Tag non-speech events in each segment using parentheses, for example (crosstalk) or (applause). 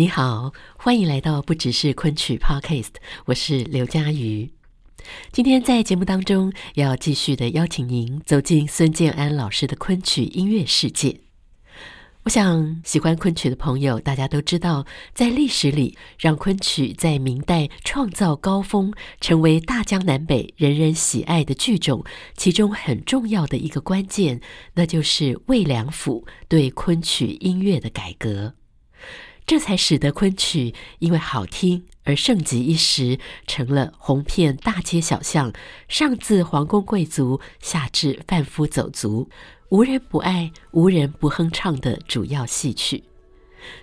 你好，欢迎来到不只是昆曲 Podcast，我是刘佳瑜。今天在节目当中要继续的邀请您走进孙建安老师的昆曲音乐世界。我想喜欢昆曲的朋友，大家都知道，在历史里，让昆曲在明代创造高峰，成为大江南北人人喜爱的剧种，其中很重要的一个关键，那就是魏良辅对昆曲音乐的改革。这才使得昆曲因为好听而盛极一时，成了红遍大街小巷，上自皇宫贵族，下至贩夫走卒，无人不爱、无人不哼唱的主要戏曲。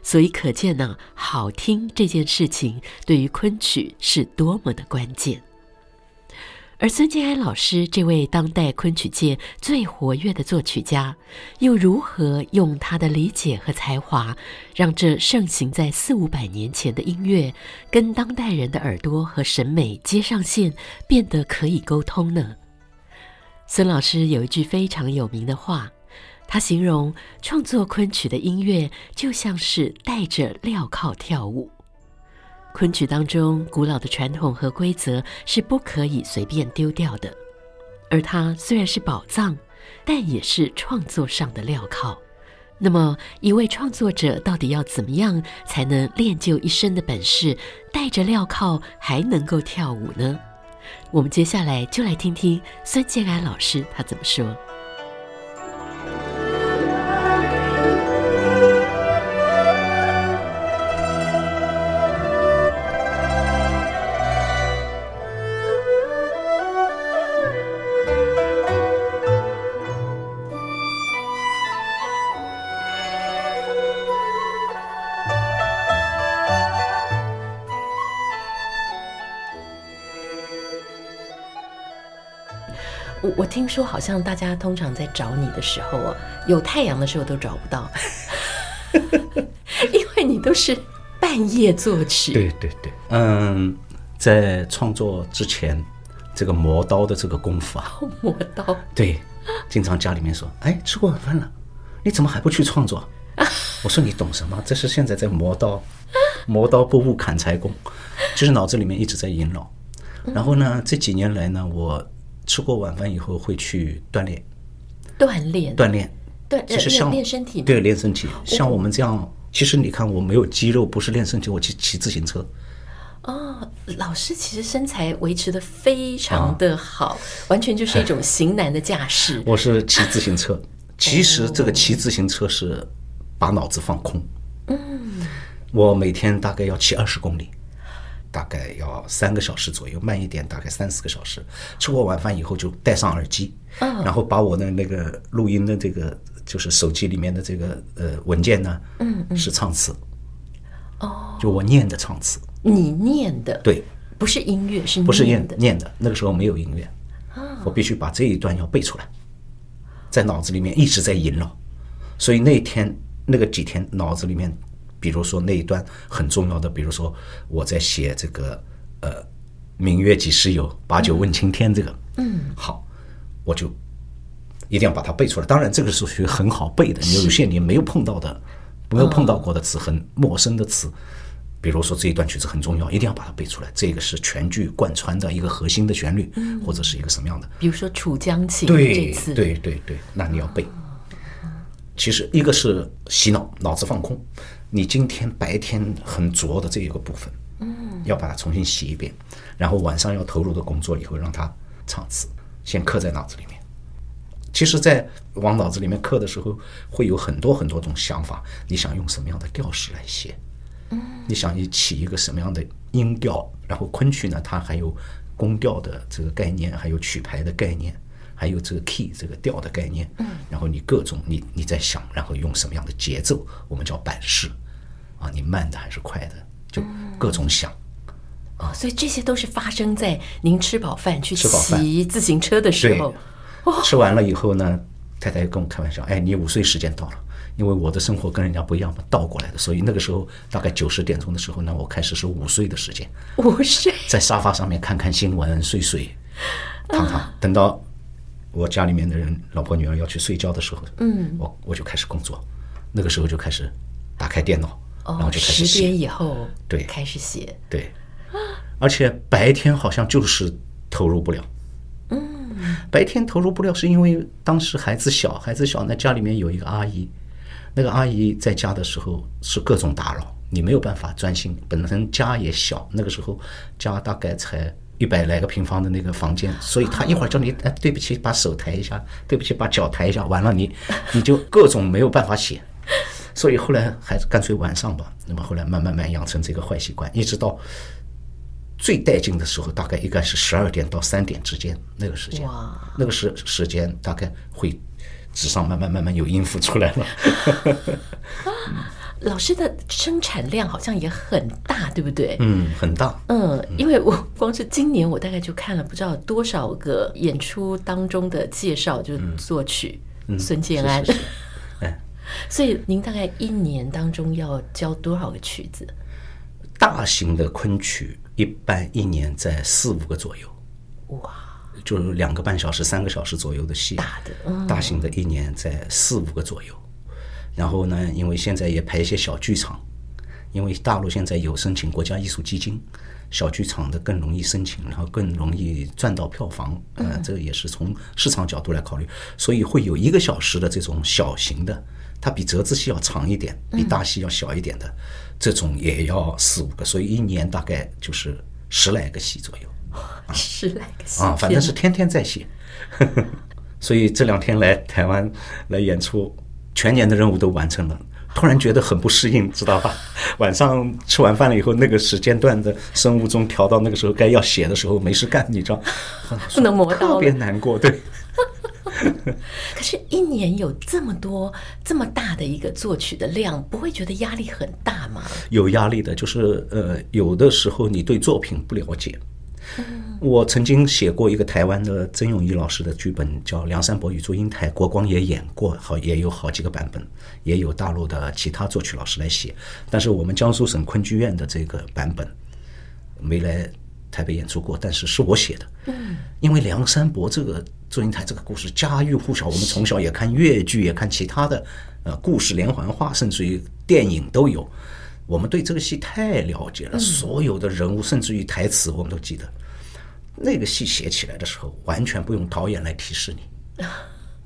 所以可见呢，好听这件事情对于昆曲是多么的关键。而孙建安老师这位当代昆曲界最活跃的作曲家，又如何用他的理解和才华，让这盛行在四五百年前的音乐，跟当代人的耳朵和审美接上线，变得可以沟通呢？孙老师有一句非常有名的话，他形容创作昆曲的音乐，就像是戴着镣铐跳舞。昆曲当中古老的传统和规则是不可以随便丢掉的，而它虽然是宝藏，但也是创作上的镣铐。那么，一位创作者到底要怎么样才能练就一身的本事，带着镣铐还能够跳舞呢？我们接下来就来听听孙建安老师他怎么说。好像大家通常在找你的时候哦，有太阳的时候都找不到，(laughs) 因为你都是半夜作曲。对对对，嗯，在创作之前，这个磨刀的这个功夫啊，磨刀。对，经常家里面说：“哎，吃过晚饭了，你怎么还不去创作？” (laughs) 我说：“你懂什么？这是现在在磨刀，磨刀不误砍柴工，就是脑子里面一直在萦绕。然后呢，这几年来呢，我。吃过晚饭以后会去锻炼，锻炼，锻炼，锻，就是像练身体，对，练身体。像我们这样，其实你看，我没有肌肉，不是练身体，我去骑自行车。哦，老师其实身材维持的非常的好，完全就是一种型男的架势。(laughs) 我是骑自行车，其实这个骑自行车是把脑子放空。嗯，我每天大概要骑二十公里。大概要三个小时左右，慢一点大概三四个小时。吃过晚饭以后就戴上耳机，然后把我的那个录音的这个就是手机里面的这个呃文件呢，嗯嗯，是唱词，哦，就我念的唱词。你念的？对，不是音乐，是不是念的？念的那个时候没有音乐，我必须把这一段要背出来，在脑子里面一直在萦绕，所以那天那个几天脑子里面。比如说那一段很重要的，比如说我在写这个呃“明月几时有，把酒问青天”这个，嗯，好，我就一定要把它背出来。当然，这个是属于很好背的，你有些你没有碰到的、没有碰到过的词，很陌生的词。比如说这一段曲子很重要，一定要把它背出来。这个是全剧贯穿的一个核心的旋律，或者是一个什么样的？比如说《楚江情》对对对对，那你要背。其实一个是洗脑，脑子放空。你今天白天很浊的这一个部分，嗯，要把它重新洗一遍，然后晚上要投入的工作以后，让它唱词先刻在脑子里面。其实，在往脑子里面刻的时候，会有很多很多种想法。你想用什么样的调式来写？嗯，你想你起一个什么样的音调？然后昆曲呢，它还有宫调的这个概念，还有曲牌的概念。还有这个 key 这个调的概念，嗯，然后你各种你你在想，然后用什么样的节奏，我们叫板式，啊，你慢的还是快的，就各种想。哦，所以这些都是发生在您吃饱饭去骑自行车的时候。哦，吃完了以后呢，太太跟我开玩笑，哎，你午睡时间到了，因为我的生活跟人家不一样嘛，倒过来的，所以那个时候大概九十点钟的时候呢，我开始是午睡的时间。午睡，在沙发上面看看新闻，睡睡，躺躺，等到。我家里面的人，老婆女儿要去睡觉的时候，嗯，我我就开始工作，那个时候就开始打开电脑，然后就开始写。十点以后，对，开始写，对，而且白天好像就是投入不了，嗯，白天投入不了是因为当时孩子小，孩子小，那家里面有一个阿姨，那个阿姨在家的时候是各种打扰，你没有办法专心。本身家也小，那个时候家大概才。一百来个平方的那个房间，所以他一会儿叫你，哎，对不起，把手抬一下，对不起，把脚抬一下，完了你你就各种没有办法写，所以后来还是干脆晚上吧。那么后来慢慢慢养成这个坏习惯，一直到最带劲的时候，大概应该是十二点到三点之间那个时间，那个时时间大概会纸上慢慢慢慢有音符出来了。(laughs) 老师的生产量好像也很大，对不对？嗯，很大。嗯，因为我光是今年我大概就看了不知道多少个演出当中的介绍，就是作曲孙建安。(laughs) 哎，所以您大概一年当中要教多少个曲子？大型的昆曲一般一年在四五个左右。哇，就是两个半小时、三个小时左右的戏。大的，嗯，大型的一年在四五个左右。然后呢，因为现在也排一些小剧场，因为大陆现在有申请国家艺术基金，小剧场的更容易申请，然后更容易赚到票房。呃，这个也是从市场角度来考虑，所以会有一个小时的这种小型的，它比折子戏要长一点，比大戏要小一点的，这种也要四五个，所以一年大概就是十来个戏左右。十来个戏啊，反正是天天在写。(laughs) 所以这两天来台湾来演出。全年的任务都完成了，突然觉得很不适应，知道吧？晚上吃完饭了以后，那个时间段的生物钟调到那个时候该要写的时候，没事干，你知道？(laughs) 不能磨刀，特别难过。对。(laughs) 可是，一年有这么多这么大的一个作曲的量，不会觉得压力很大吗？有压力的，就是呃，有的时候你对作品不了解。我曾经写过一个台湾的曾永义老师的剧本，叫《梁山伯与祝英台》，国光也演过，好也有好几个版本，也有大陆的其他作曲老师来写。但是我们江苏省昆剧院的这个版本没来台北演出过，但是是我写的。嗯，因为梁山伯这个祝英台这个故事家喻户晓，我们从小也看粤剧，也看其他的呃故事连环画，甚至于电影都有。我们对这个戏太了解了，所有的人物甚至于台词我们都记得。那个戏写起来的时候，完全不用导演来提示你，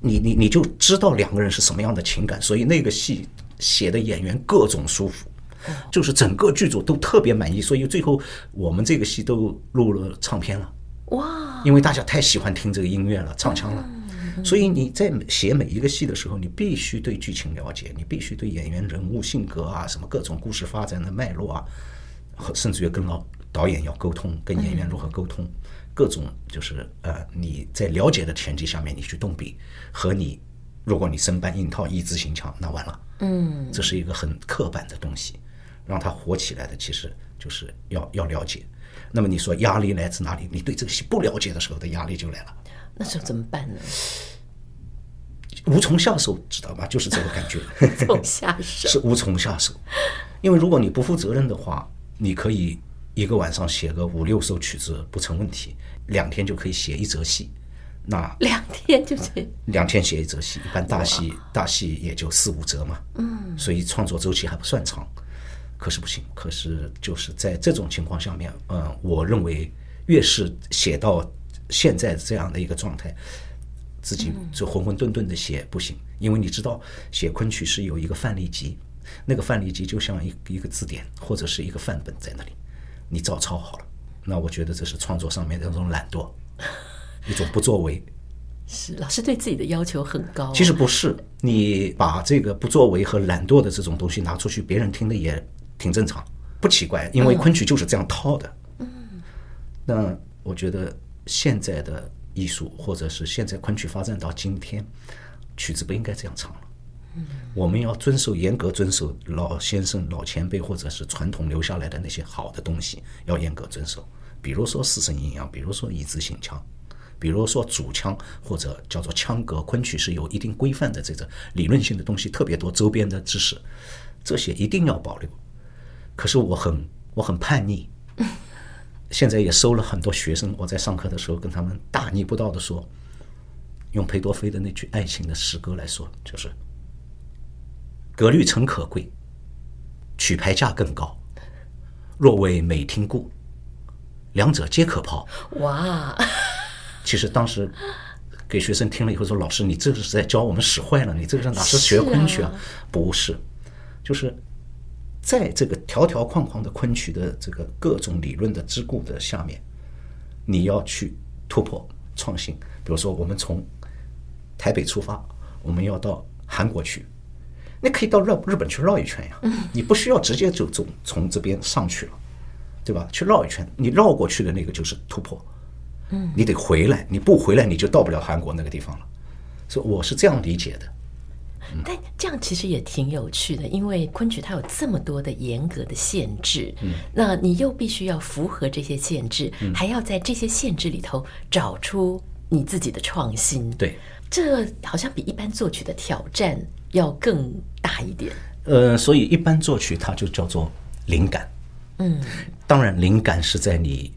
(laughs) 你你你就知道两个人是什么样的情感，所以那个戏写的演员各种舒服，就是整个剧组都特别满意，所以最后我们这个戏都录了唱片了，哇！因为大家太喜欢听这个音乐了，唱腔了，所以你在写每一个戏的时候，你必须对剧情了解，你必须对演员人物性格啊，什么各种故事发展的脉络啊，甚至于跟老导演要沟通，跟演员如何沟通。各种就是呃，你在了解的前提下面，你去动笔，和你如果你生搬硬套、一字行强，那完了。嗯，这是一个很刻板的东西，让它活起来的其实就是要要了解。那么你说压力来自哪里？你对这个戏不了解的时候的压力就来了。那时候怎么办呢？无从下手，知道吧？就是这个感觉。无从下手 (laughs) 是无从下手，因为如果你不负责任的话，你可以。一个晚上写个五六首曲子不成问题，两天就可以写一则戏。那两天就写，两天写一则戏，一般大戏大戏也就四五折嘛。嗯，所以创作周期还不算长。可是不行，可是就是在这种情况下面，嗯，我认为越是写到现在这样的一个状态，自己就浑浑沌沌的写不行，因为你知道写昆曲是有一个范例集，那个范例集就像一一个字典或者是一个范本在那里。你照抄好了，那我觉得这是创作上面的那种懒惰，(laughs) 一种不作为。是老师对自己的要求很高。其实不是，你把这个不作为和懒惰的这种东西拿出去，别人听的也挺正常，不奇怪，因为昆曲就是这样套的。嗯。那我觉得现在的艺术，或者是现在昆曲发展到今天，曲子不应该这样唱了。我们要遵守严格遵守老先生、老前辈或者是传统留下来的那些好的东西，要严格遵守。比如说四声阴阳，比如说一字性腔，比如说主腔或者叫做腔格，昆曲是有一定规范的这个理论性的东西，特别多周边的知识，这些一定要保留。可是我很我很叛逆，现在也收了很多学生。我在上课的时候跟他们大逆不道的说，用裴多菲的那句爱情的诗歌来说，就是。格律诚可贵，曲牌价更高。若为美听故，两者皆可抛。哇！(laughs) 其实当时给学生听了以后说：“老师，你这是在教我们使坏了？你这个哪是学昆曲啊不是，就是在这个条条框框的昆曲的这个各种理论的桎梏的下面，你要去突破创新。比如说，我们从台北出发，我们要到韩国去。”你可以到绕日本去绕一圈呀，你不需要直接就走从这边上去了，对吧？去绕一圈，你绕过去的那个就是突破。嗯，你得回来，你不回来你就到不了韩国那个地方了。所以我是这样理解的。但这样其实也挺有趣的，因为昆曲它有这么多的严格的限制，嗯，那你又必须要符合这些限制，还要在这些限制里头找出你自己的创新。对，这好像比一般作曲的挑战。要更大一点，呃，所以一般作曲它就叫做灵感，嗯，当然灵感是在你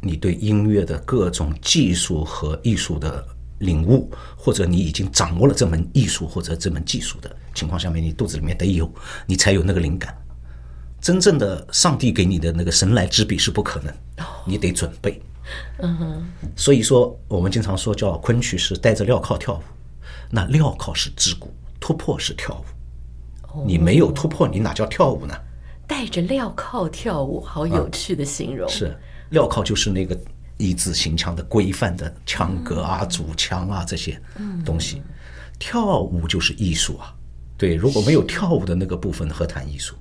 你对音乐的各种技术和艺术的领悟，或者你已经掌握了这门艺术或者这门技术的情况下面，你肚子里面得有，你才有那个灵感。真正的上帝给你的那个神来之笔是不可能，你得准备。嗯哼，所以说我们经常说叫昆曲是带着镣铐跳舞，那镣铐是桎梏。突破是跳舞，你没有突破，你哪叫跳舞呢？带着镣铐跳舞，好有趣的形容。是，镣铐就是那个一字形腔的规范的腔格啊、主腔啊这些东西。跳舞就是艺术啊，对，如果没有跳舞的那个部分，何谈艺术？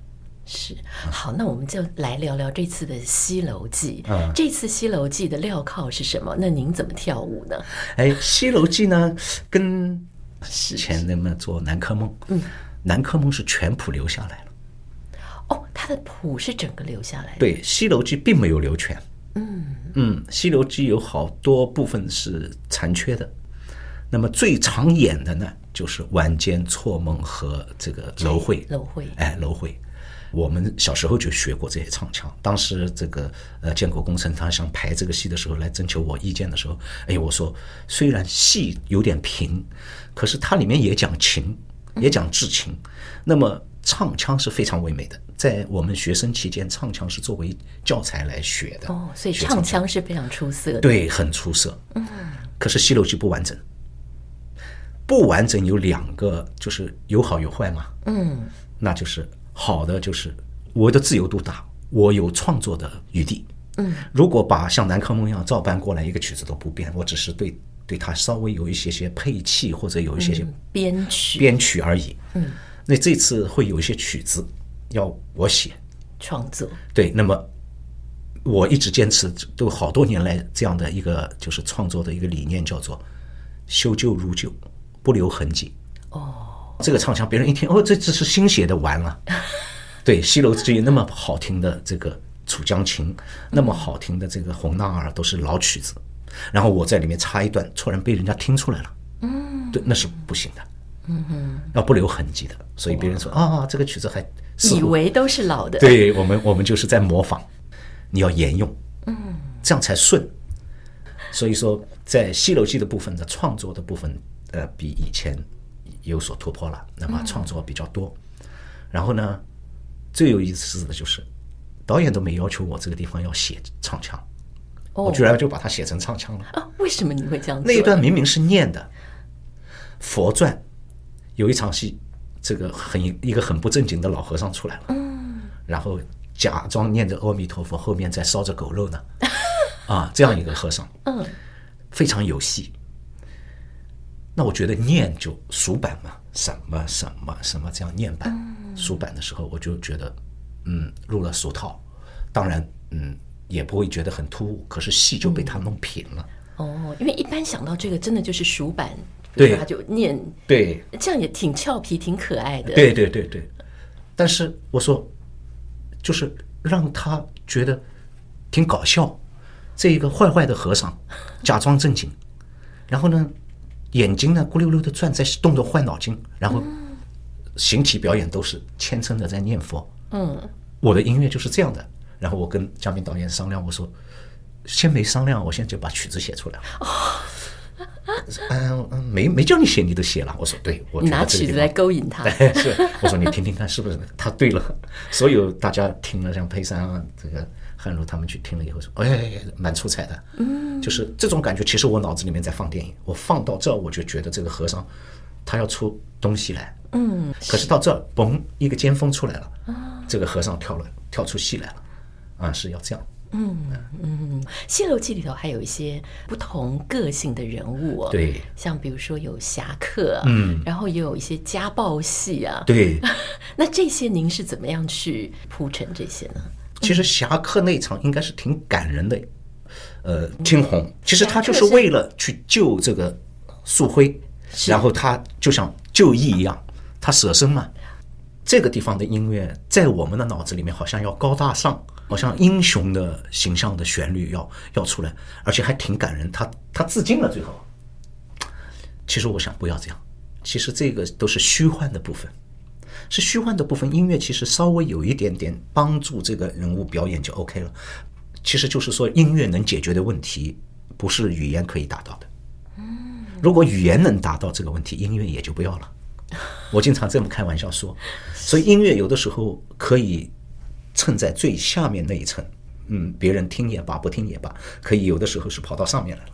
是。好，那我们就来聊聊这次的《西楼记》。嗯，这次《西楼记》的镣铐是什么？那您怎么跳舞呢？哎，《西楼记》呢，跟之前那么做南柯梦，嗯，南柯梦是全谱留下来了。哦，它的谱是整个留下来的。对，《西楼记》并没有留全。嗯嗯，《西楼记》有好多部分是残缺的。那么最常演的呢，就是晚间错梦和这个楼会。楼会，哎，楼会。我们小时候就学过这些唱腔。当时这个呃，建国工程他想排这个戏的时候，来征求我意见的时候，哎，我说虽然戏有点平，可是它里面也讲情，也讲至情。那么唱腔是非常唯美的，在我们学生期间，唱腔是作为教材来学的。哦，所以唱腔是非常出色的。对，很出色。嗯。可是《西游记》不完整，不完整有两个，就是有好有坏嘛。嗯。那就是。好的就是我的自由度大，我有创作的余地。嗯，如果把像南柯梦一样照搬过来，一个曲子都不变，我只是对对它稍微有一些些配器或者有一些些编曲编曲而已。嗯，那这次会有一些曲子要我写创作。对，那么我一直坚持都好多年来这样的一个就是创作的一个理念，叫做修旧如旧，不留痕迹。哦。这个唱腔，别人一听，哦，这这是新写的，完了。(laughs) 对，《西楼记》那么好听的这个楚江琴，那么好听的这个红娜儿，都是老曲子。然后我在里面插一段，突然被人家听出来了。嗯，对，那是不行的。嗯哼，要不留痕迹的。所以别人说啊，这个曲子还以为都是老的。对我们，我们就是在模仿。你要沿用，嗯，这样才顺。所以说，在《西楼记》的部分的创作的部分，呃，比以前。有所突破了，那么创作比较多。嗯、然后呢，最有意思的就是，导演都没要求我这个地方要写唱腔，哦、我居然就把它写成唱腔了啊！为什么你会这样？那一段明明是念的《佛传》，有一场戏，这个很一个很不正经的老和尚出来了，嗯，然后假装念着阿弥陀佛，后面在烧着狗肉呢，(laughs) 啊，这样一个和尚，嗯，非常有戏。那我觉得念就熟板嘛，什么什么什么这样念板，熟板的时候我就觉得，嗯，入了俗套。当然，嗯，也不会觉得很突兀。可是戏就被他弄平了。哦，因为一般想到这个，真的就是数板，对，他就念，对，这样也挺俏皮，挺可爱的。对对对对，但是我说，就是让他觉得挺搞笑。这一个坏坏的和尚，假装正经，然后呢，眼睛呢咕溜溜的转，在动着坏脑筋，然后形体表演都是虔诚的在念佛。嗯，我的音乐就是这样的。然后我跟嘉宾导演商量，我说先没商量，我现在就把曲子写出来嗯嗯，没没叫你写，你都写了。我说对，我拿曲子来勾引他。(laughs) 是，我说你听听看，是不是他对了？所有大家听了，像佩珊啊，这个。汉儒他们去听了以后说：“哎，蛮出彩的。”嗯，就是这种感觉。其实我脑子里面在放电影，我放到这儿，我就觉得这个和尚他要出东西来。嗯，可是到这儿，嘣，一个尖峰出来了。这个和尚跳了，跳出戏来了。啊，是要这样。嗯嗯，《西游记》里头还有一些不同个性的人物。对，像比如说有侠客，嗯，然后也有一些家暴戏啊。对，(laughs) 那这些您是怎么样去铺陈这些呢？其实侠客那场应该是挺感人的，呃，青红其实他就是为了去救这个素辉，然后他就像就义一样，他舍身嘛。这个地方的音乐在我们的脑子里面好像要高大上，好像英雄的形象的旋律要要出来，而且还挺感人。他他自尽了，最后。其实我想不要这样，其实这个都是虚幻的部分。是虚幻的部分，音乐其实稍微有一点点帮助这个人物表演就 OK 了。其实就是说，音乐能解决的问题，不是语言可以达到的。如果语言能达到这个问题，音乐也就不要了。我经常这么开玩笑说，所以音乐有的时候可以衬在最下面那一层，嗯，别人听也罢，不听也罢，可以有的时候是跑到上面来了。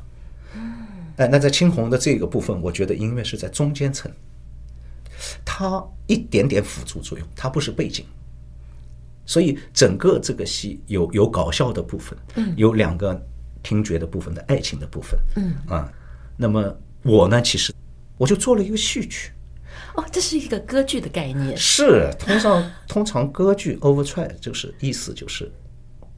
哎，那在青红的这个部分，我觉得音乐是在中间层。它一点点辅助作用，它不是背景，所以整个这个戏有有搞笑的部分，嗯，有两个听觉的部分的爱情的部分，嗯啊，那么我呢，其实我就做了一个序曲，哦，这是一个歌剧的概念，是通常通常歌剧 overture 就是意思就是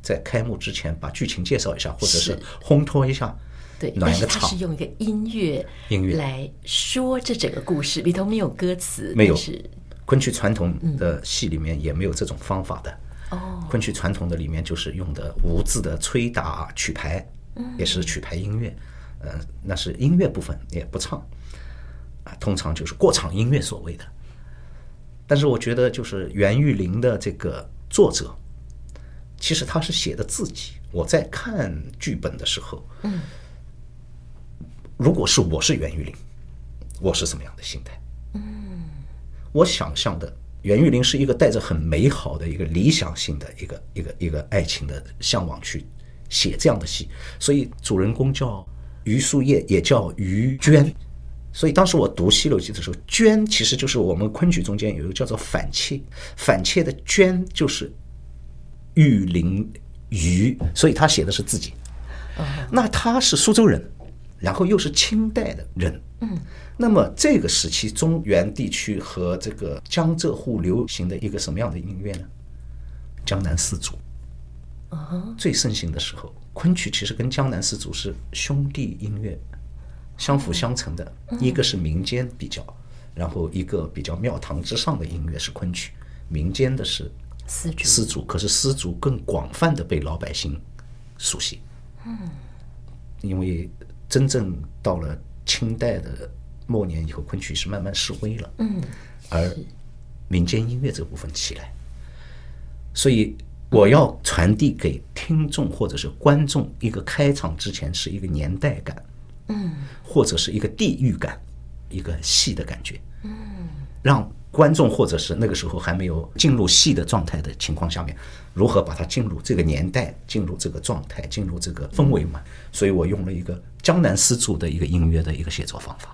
在开幕之前把剧情介绍一下，或者是烘托一下。对，但是它是用一个音乐音乐来说这整个故事，里头没有歌词，没有。昆曲传统的戏里面也没有这种方法的。哦，昆曲传统的里面就是用的无字的吹打曲牌，也是曲牌音乐。嗯，那是音乐部分也不唱啊，通常就是过场音乐所谓的。但是我觉得，就是袁玉玲的这个作者，其实他是写的自己。我在看剧本的时候，嗯。如果是我是袁玉玲，我是什么样的心态？嗯，我想象的袁玉玲是一个带着很美好的一个理想性的一个一个一个爱情的向往去写这样的戏，所以主人公叫余树叶，也叫余娟。所以当时我读《西游记》的时候，娟其实就是我们昆曲中间有一个叫做反切，反切的娟就是玉林鱼，所以他写的是自己。那他是苏州人。然后又是清代的人，嗯，那么这个时期中原地区和这个江浙沪流行的一个什么样的音乐呢？江南丝竹，啊，最盛行的时候，昆曲其实跟江南丝竹是兄弟音乐，相辅相成的。一个是民间比较，然后一个比较庙堂之上的音乐是昆曲，民间的是丝竹，丝竹，可是丝竹更广泛的被老百姓熟悉，嗯，因为。真正到了清代的末年以后，昆曲是慢慢式微了，嗯，而民间音乐这部分起来，所以我要传递给听众或者是观众一个开场之前是一个年代感，嗯，或者是一个地域感，一个戏的感觉，嗯，让。观众或者是那个时候还没有进入戏的状态的情况下面，如何把它进入这个年代、进入这个状态、进入这个氛围嘛？所以我用了一个江南丝竹的一个音乐的一个写作方法。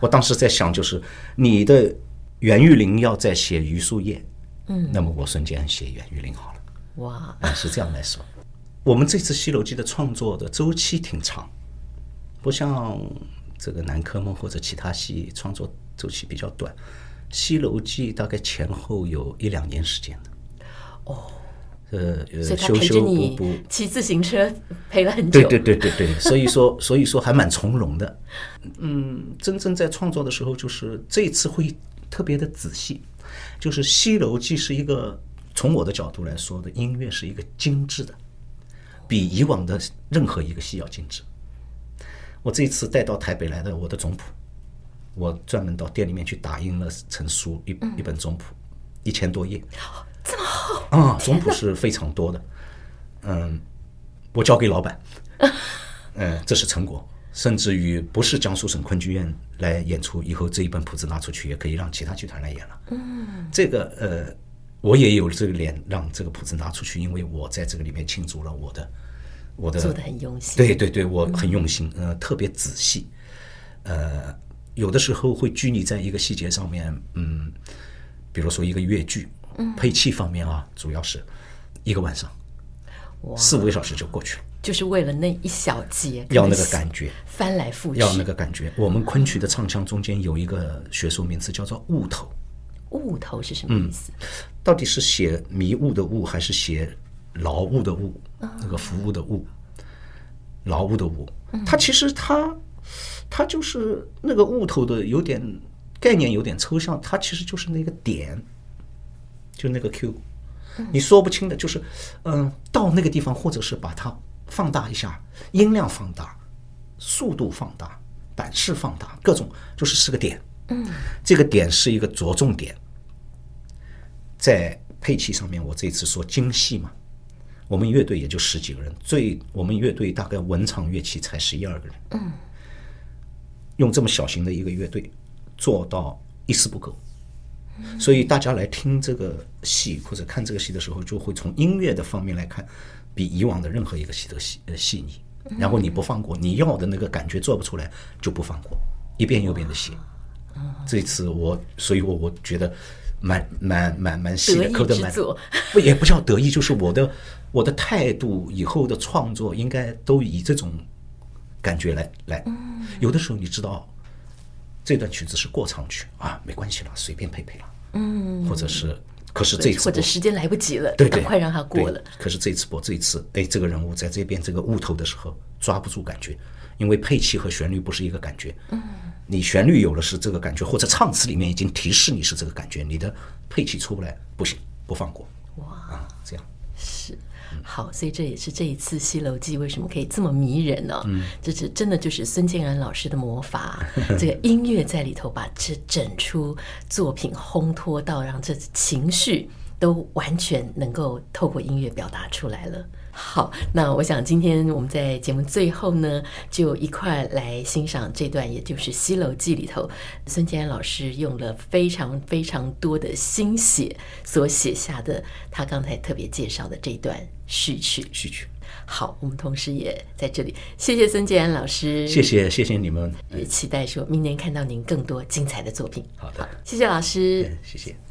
我当时在想，就是你的袁玉玲要在写余树叶，嗯，那么我瞬间写袁玉玲好了。哇，是这样来说。我们这次《西游记》的创作的周期挺长，不像这个《南柯梦》或者其他戏创作周期比较短。《西游记》大概前后有一两年时间的，哦，呃修修补补，骑自行车陪了很久。对对对对对，(laughs) 所以说所以说还蛮从容的。嗯，真正在创作的时候，就是这一次会特别的仔细。就是《西楼记》是一个从我的角度来说的音乐是一个精致的，比以往的任何一个戏要精致。我这一次带到台北来的我的总谱，我专门到店里面去打印了成书一一本总谱，一千多页。这么厚。啊、嗯，总谱是非常多的，嗯，我交给老板，(laughs) 嗯，这是成果，甚至于不是江苏省昆剧院来演出，以后这一本谱子拿出去也可以让其他剧团来演了，嗯，这个呃，我也有这个脸让这个谱子拿出去，因为我在这个里面庆祝了我的我的做的很用心，对对对，我很用心，呃，特别仔细，呃，有的时候会拘泥在一个细节上面，嗯，比如说一个乐句。配器方面啊，主要是一个晚上，四五个小时就过去了，就是为了那一小节，要那个感觉，翻来覆去，要那个感觉。我们昆曲的唱腔中间有一个学术名词叫做“雾头”，雾头是什么意思？到底是写迷雾的雾，还是写劳务的务？那个服务的务，劳务的务。它其实它，它就是那个物头的，有点概念，有点抽象。它其实就是那个点。就那个 Q，你说不清的，就是，嗯，到那个地方，或者是把它放大一下，音量放大，速度放大，版式放大，各种就是是个点。嗯，这个点是一个着重点，在配器上面，我这次说精细嘛，我们乐队也就十几个人，最我们乐队大概文场乐器才十一二个人。嗯，用这么小型的一个乐队做到一丝不苟。所以大家来听这个戏或者看这个戏的时候，就会从音乐的方面来看，比以往的任何一个戏都细呃细腻。然后你不放过，你要的那个感觉做不出来，就不放过，一遍又一遍的写。这次我，所以我我觉得蛮蛮蛮蛮细的，抠的蛮 (laughs) 不也不叫得意，就是我的我的态度，以后的创作应该都以这种感觉来来。有的时候你知道。这段曲子是过场曲啊，没关系了，随便配配了。嗯，或者是，可是这次或者时间来不及了，对对，赶快让它过了。可是这次播这一次，哎，这个人物在这边这个雾头的时候抓不住感觉，因为配器和旋律不是一个感觉。嗯，你旋律有了是这个感觉，或者唱词里面已经提示你是这个感觉，你的配器出不来，不行，不放过。哇，啊，这样是。好，所以这也是这一次《西楼记》为什么可以这么迷人呢？嗯，这是真的就是孙建安老师的魔法，(laughs) 这个音乐在里头把这整出作品烘托到，让这情绪都完全能够透过音乐表达出来了。好，那我想今天我们在节目最后呢，就一块来欣赏这段，也就是《西楼记》里头，孙建安老师用了非常非常多的心血所写下的，他刚才特别介绍的这段序曲。序曲。好，我们同时也在这里，谢谢孙建安老师，谢谢谢谢你们，也期待说明年看到您更多精彩的作品。好的，谢谢老师，谢谢。